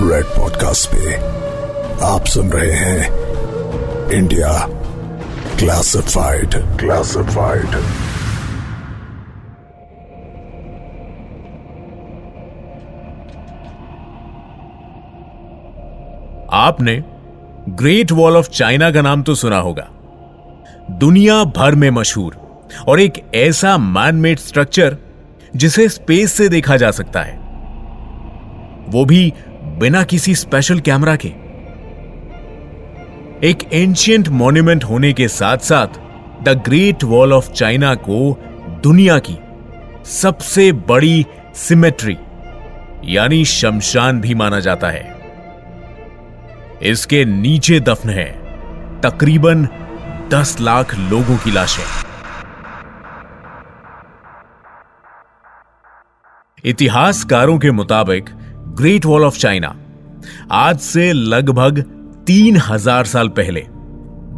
Red podcast पे आप सुन रहे हैं इंडिया क्लासिफाइड क्लासिफाइड आपने ग्रेट वॉल ऑफ़ चाइना का नाम तो सुना होगा। दुनिया भर में मशहूर और एक ऐसा मैनमेड स्ट्रक्चर जिसे स्पेस से देखा जा सकता है। वो भी बिना किसी स्पेशल कैमरा के। एक एंशियंट मॉन्यूमेंट होने के साथ साथ the great wall of China को दुनिया की सबसे बड़ी सिमेट्री यानी शमशान भी माना जाता है। इसके नीचे दफन है, तकरीबन 10 लाख लोगों की लाशें। इतिहासकारों के मुताबिक ग्रेट वॉल ऑफ़ चाइना आज से लगभग तीन हज़ार साल पहले,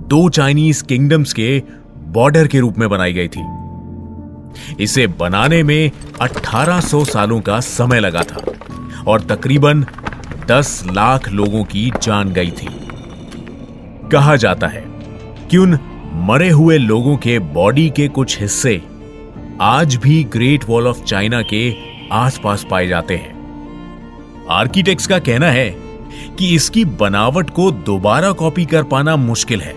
दो चाइनीज़ किंगडम्स के बॉर्डर के रूप में बनाई गई थी। इसे बनाने में 1800 सालों का समय लगा था और तकरीबन 10 लाख लोगों की जान गई थी। कहा जाता है कि उन मरे हुए लोगों के बॉडी के कुछ हिस्से आज भी ग्रेट वॉल ऑफ़ चाइना के आसपास पाए जाते हैं। आर्किटेक्ट्स का कहना है कि इसकी बनावट को दोबारा कॉपी कर पाना मुश्किल है।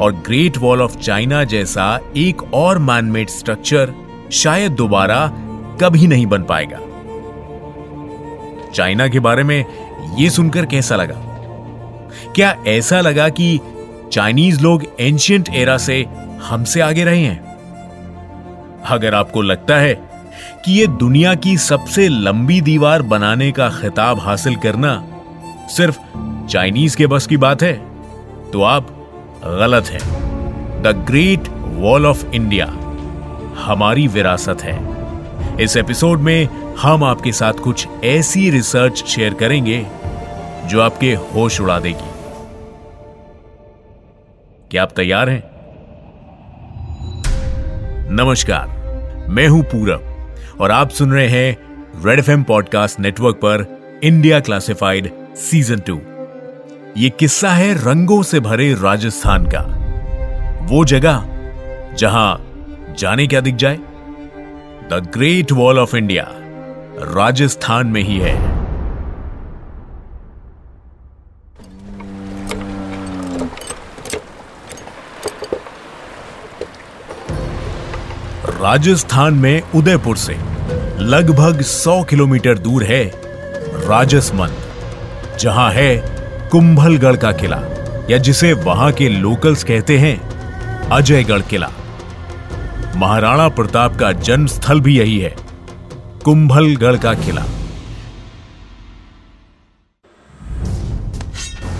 और ग्रेट वॉल ऑफ़ चाइना जैसा एक और मैनमेड स्ट्रक्चर शायद दोबारा कभी नहीं बन पाएगा। चाइना के बारे में यह सुनकर कैसा लगा? क्या ऐसा लगा कि चाइनीज़ लोग एंशियंट एरा से हमसे आगे रहे हैं? अगर आपको लगता है कि ये दुनिया की सबसे लंबी दीवार बनाने का खिताब हासिल करना सिर्फ़ चाइनीज़ के बस की बात है। तो आप गलत हैं। The great wall of India हमारी विरासत है। इस एपिसोड में हम आपके साथ कुछ ऐसी रिसर्च शेयर करेंगे जो आपके होश उड़ा देगी। क्या आप तैयार हैं? नमस्कार, मैं हूँ पूरब। और आप सुन रहे हैं रेड एफ़ पॉडकास्ट नेटवर्क पर इंडिया क्लासिफाइड सीज़न टू ये किस्सा है रंगों से भरे राजस्थान का। वो जगह जहाँ जाने क्या दिख जाए? The great wall of India Rajasthan में ही है। राजस्थान में उदयपुर से लगभग 100 किलोमीटर दूर है राजसमंद जहाँ है कुंभलगढ़ का किला, या जिसे वहाँ के लोकल्स कहते हैं अजयगढ़ किला। महाराणा प्रताप का जन्म स्थल भी यही है, कुंभलगढ़ का किला।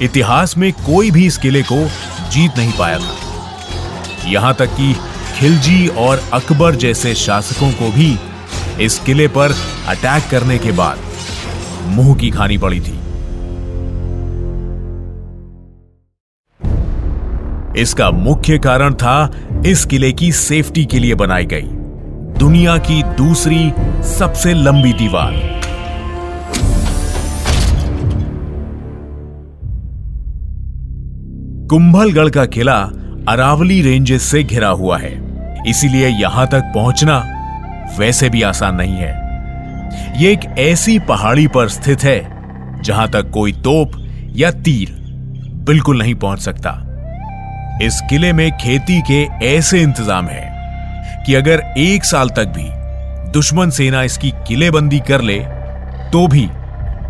इतिहास में कोई भी इस किले को जीत नहीं पाया था। यहाँ तक कि खिलजी और अकबर जैसे शासकों को भी इस किले पर अटैक करने के बाद मुँह की खानी पड़ी थी। इसका मुख्य कारण था इस किले की सेफ्टी के लिए बनाई गई दुनिया की दूसरी सबसे लंबी दीवार। कुंभलगढ़ का किला अरावली रेंजेस से घिरा हुआ है। इसीलिए यहाँ तक पहुँचना वैसे भी आसान नहीं है। यह एक ऐसी पहाड़ी पर स्थित है, जहाँ तक कोई तोप या तीर बिल्कुल नहीं पहुँच सकता। इस किले में खेती के ऐसे इंतज़ाम है कि अगर एक साल तक भी दुश्मन सेना इसकी किलेबंदी कर ले तो भी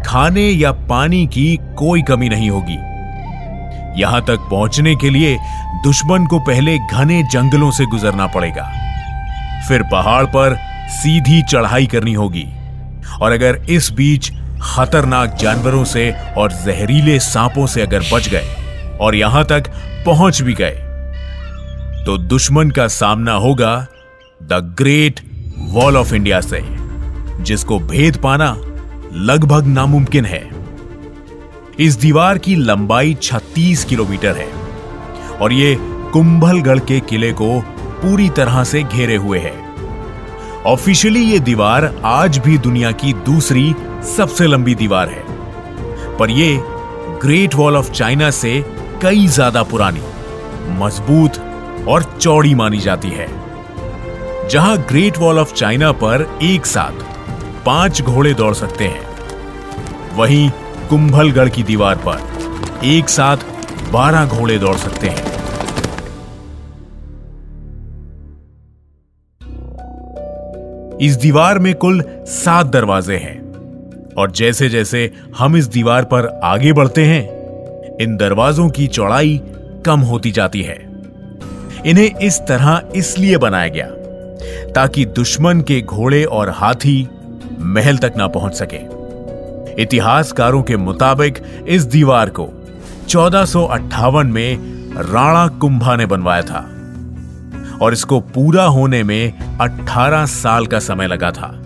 खाने या पानी की कोई कमी नहीं होगी। यहाँ तक पहुँचने के लिए दुश्मन को पहले घने जंगलों से गुजरना पड़ेगा। फिर पहाड़ पर सीधी चढ़ाई करनी होगी। और अगर इस बीच खतरनाक जानवरों से और जहरीले सांपों से अगर बच गए और यहाँ तक पहुँच भी गए तो दुश्मन का सामना होगा the great wall of India से, जिसको भेद पाना लगभग नामुमकिन है। इस दीवार की लंबाई 36 किलोमीटर है और ये कुंभलगढ़ के किले को पूरी तरह से घेरे हुए है। ऑफिशियली ये दीवार आज भी दुनिया की दूसरी सबसे लंबी दीवार है। पर यह ग्रेट वॉल ऑफ़ चाइना से कई ज़्यादा पुरानी, मज़बूत और चौड़ी मानी जाती है। जहाँ ग्रेट वॉल ऑफ़ चाइना पर एक साथ पाँच घोड़े दौड़ सकते हैं, वहीं कुंभलगढ़ की दीवार पर एक साथ बारह घोड़े दौड़ सकते हैं। इस दीवार में कुल सात दरवाजे हैं और जैसे जैसे हम इस दीवार पर आगे बढ़ते हैं, इन दरवाजों की चौड़ाई कम होती जाती है। इन्हें इस तरह इसलिए बनाया गया ताकि दुश्मन के घोड़े और हाथी महल तक ना पहुँच सके। इतिहासकारों के मुताबिक इस दीवार को चौदह में राणा कुंभा ने बनवाया था और इसको पूरा होने में 18 साल का समय लगा था।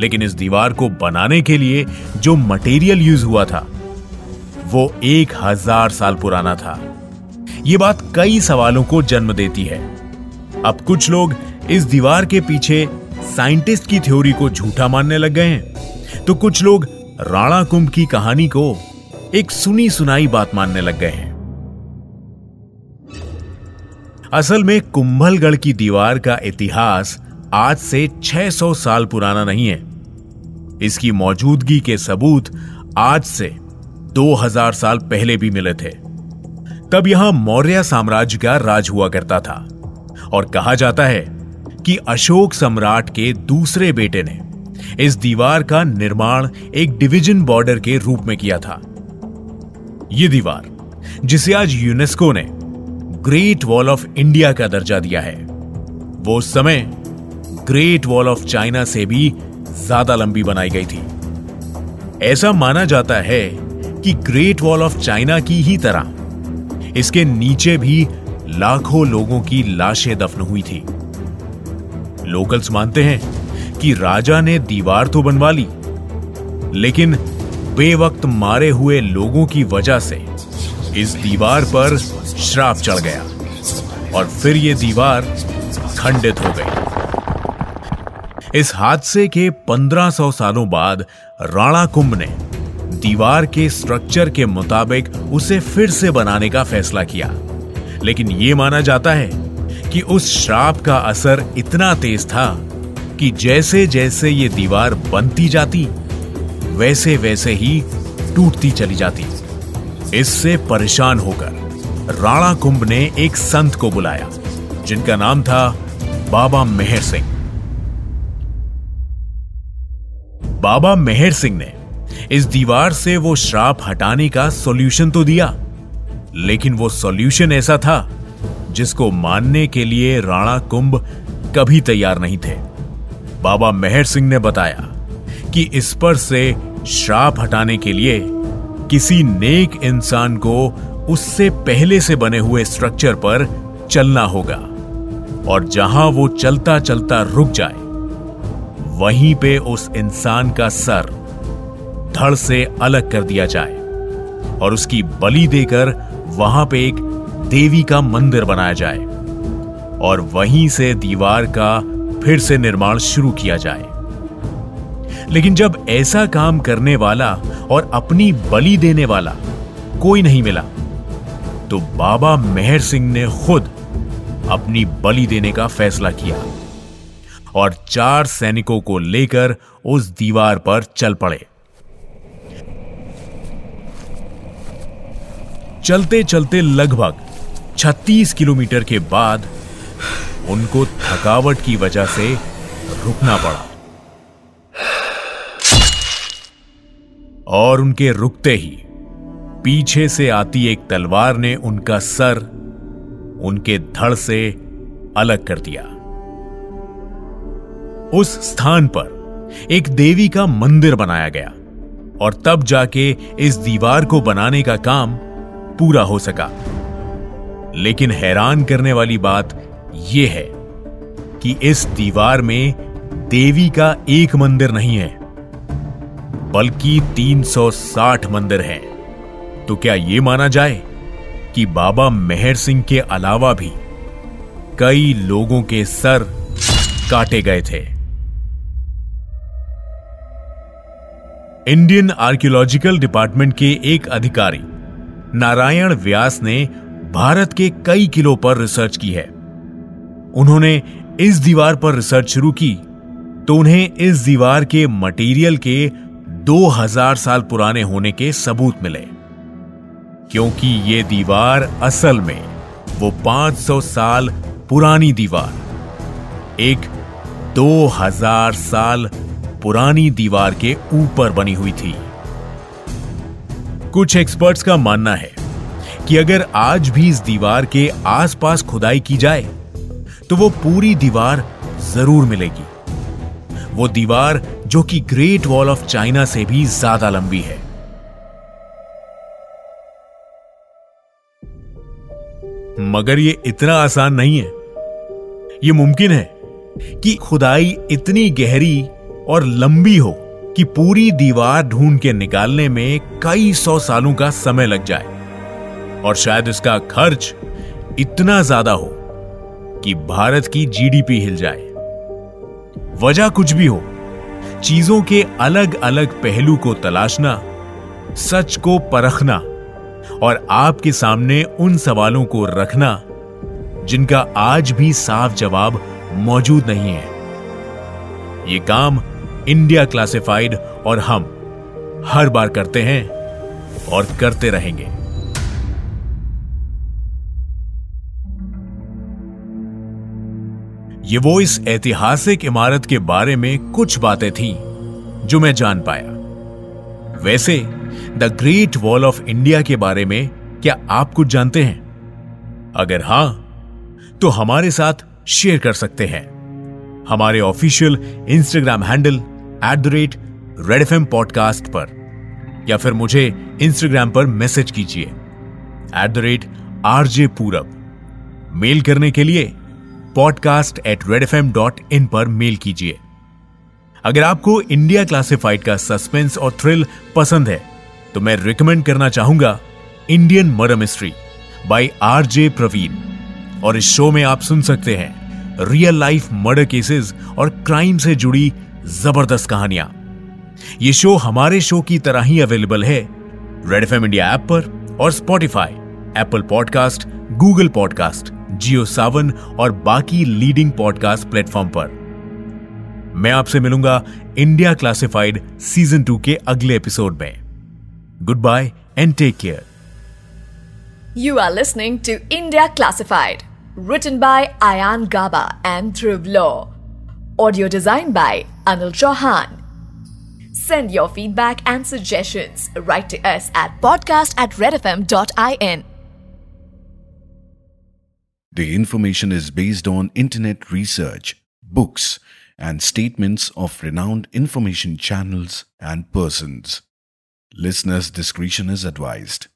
लेकिन इस दीवार को बनाने के लिए जो मटेरियल यूज़ हुआ था, वो एक हज़ार साल पुराना था। यह बात कई सवालों को जन्म देती है। अब कुछ लोग इस दीवार के पीछे साइंटिस्ट की थ्योरी को झूठा मानने लग गए हैं। तो कुछ लोग राणा कुंभ की कहानी को एक सुनी सुनाई बात मानने लग गए हैं। असल में कुंभलगढ़ की दीवार का इतिहास आज से 600 साल पुराना नहीं है। इसकी मौजूदगी के सबूत आज से 2000 साल पहले भी मिले थे। तब यहाँ मौर्य साम्राज्य का राज हुआ करता था। और कहा जाता है कि अशोक सम्राट के दूसरे बेटे ने इस दीवार का निर्माण एक डिवीज़न बॉर्डर के रूप में किया था। यह दीवार, जिसे आज यूनेस्को ने ग्रेट वॉल ऑफ़ इंडिया का दर्जा दिया है, वो उस समय ग्रेट वॉल ऑफ़ चाइना से भी ज़्यादा लंबी बनाई गई थी। ऐसा माना जाता है कि ग्रेट वॉल ऑफ़ चाइना की ही तरह इसके नीचे भी लाखों लोगों की लाशें दफन हुई थी। लोकल्स मानते हैं कि राजा ने दीवार तो बनवा ली, लेकिन बेवक्त मारे हुए लोगों की वजह से इस दीवार पर श्राप चढ़ गया और फिर यह दीवार खंडित हो गई। इस हादसे के 1500 सालों बाद राणा कुंभ ने दीवार के स्ट्रक्चर के मुताबिक उसे फिर से बनाने का फैसला किया। लेकिन यह माना जाता है कि उस श्राप का असर इतना तेज था कि जैसे जैसे ये दीवार बनती जाती, वैसे वैसे ही टूटती चली जाती। इससे परेशान होकर राणा कुंभ ने एक संत को बुलाया, जिनका नाम था बाबा मेहर सिंह। बाबा मेहर सिंह ने इस दीवार से वो श्राप हटाने का सॉल्यूशन तो दिया, लेकिन वो सॉल्यूशन ऐसा था जिसको मानने के लिए राणा कुंभ कभी तैयार नहीं थे। बाबा मेहर सिंह ने बताया कि इस पर से श्राप हटाने के लिए किसी नेक इंसान को उससे पहले से बने हुए स्ट्रक्चर पर चलना होगा। और जहाँ वो चलता चलता रुक जाए, वहीं पे उस इंसान का सर धड़ से अलग कर दिया जाए और उसकी बलि देकर वहाँ पे एक देवी का मंदिर बनाया जाए। और वहीं से दीवार का फिर से निर्माण शुरू किया जाए। लेकिन जब ऐसा काम करने वाला और अपनी बलि देने वाला कोई नहीं मिला तो बाबा मेहर सिंह ने खुद अपनी बलि देने का फैसला किया और चार सैनिकों को लेकर उस दीवार पर चल पड़े। चलते चलते लगभग 36 किलोमीटर के बाद उनको थकावट की वजह से रुकना पड़ा। और उनके रुकते ही पीछे से आती एक तलवार ने उनका सर उनके धड़ से अलग कर दिया। उस स्थान पर एक देवी का मंदिर बनाया गया और तब जाके इस दीवार को बनाने का काम पूरा हो सका। लेकिन हैरान करने वाली बात यह है कि इस दीवार में देवी का एक मंदिर नहीं है, बल्कि 360 मंदिर हैं। तो क्या यह माना जाए कि बाबा मेहर सिंह के अलावा भी कई लोगों के सर काटे गए थे? इंडियन आर्कियोलॉजिकल डिपार्टमेंट के एक अधिकारी नारायण व्यास ने भारत के कई किलो पर रिसर्च की है। उन्होंने इस दीवार पर रिसर्च शुरू की तो उन्हें इस दीवार के मटेरियल के 2000 साल पुराने होने के सबूत मिले। क्योंकि यह दीवार असल में वो 500 साल पुरानी दीवार, एक 2000 साल पुरानी दीवार के ऊपर बनी हुई थी। कुछ एक्सपर्ट्स का मानना है कि अगर आज भी इस दीवार के आसपास खुदाई की जाए तो वो पूरी दीवार ज़रूर मिलेगी। वो दीवार जो कि ग्रेट वॉल ऑफ़ चाइना से भी ज़्यादा लंबी है। मगर ये इतना आसान नहीं है। ये मुमकिन है कि खुदाई इतनी गहरी और लंबी हो कि पूरी दीवार ढूंढ के निकालने में कई सौ सालों का समय लग जाए। और शायद इसका खर्च इतना ज़्यादा हो कि भारत की जीडीपी हिल जाए। वजह कुछ भी हो, चीज़ों के अलग अलग पहलू को तलाशना, सच को परखना और आपके सामने उन सवालों को रखना, जिनका आज भी साफ़ जवाब मौजूद नहीं है। ये काम इंडिया क्लासिफाइड और हम हर बार करते हैं और करते रहेंगे। ये वो इस ऐतिहासिक इमारत के बारे में कुछ बातें थी, जो मैं जान पाया। वैसे, the great wall of India के बारे में क्या आप कुछ जानते हैं? अगर हाँ तो हमारे साथ शेयर कर सकते हैं। हमारे official Instagram handle at the rate Red F podcast पर, या फिर मुझे इंस्टाग्राम पर मैसेज कीजिए at the rate RJ Purab mail करने के लिए podcast at Red F M dot in पर मेल कीजिए। अगर आपको इंडिया क्लासिफाइड का सस्पेंस और थ्रिल पसंद है तो मैं रिकमेंड करना चाहूँगा Indian murder mystery by RJ Praveen और इस शो में आप सुन सकते हैं रियल लाइफ मर्डर केसेस और क्राइम से जुड़ी ज़बरदस्त कहानियाँ। ये शो हमारे शो की तरह ही अवेलेबल है Red F M India app पर और Spotify Apple podcast Google podcast जियो सावन और बाकी लीडिंग पॉडकास्ट प्लेटफॉर्म पर मैं आपसे मिलूंगा इंडिया क्लासिफाइड सीजन टू के अगले एपिसोड में goodbye and take care you are listening to India classified written by Ayan Gaba and Dhruv Law. Audio designed by Anil Chauhan. Send your feedback and suggestions. Write to us at podcast at redfm.in. The information is based on internet research, books, and statements of renowned information channels and persons. Listeners' discretion is advised.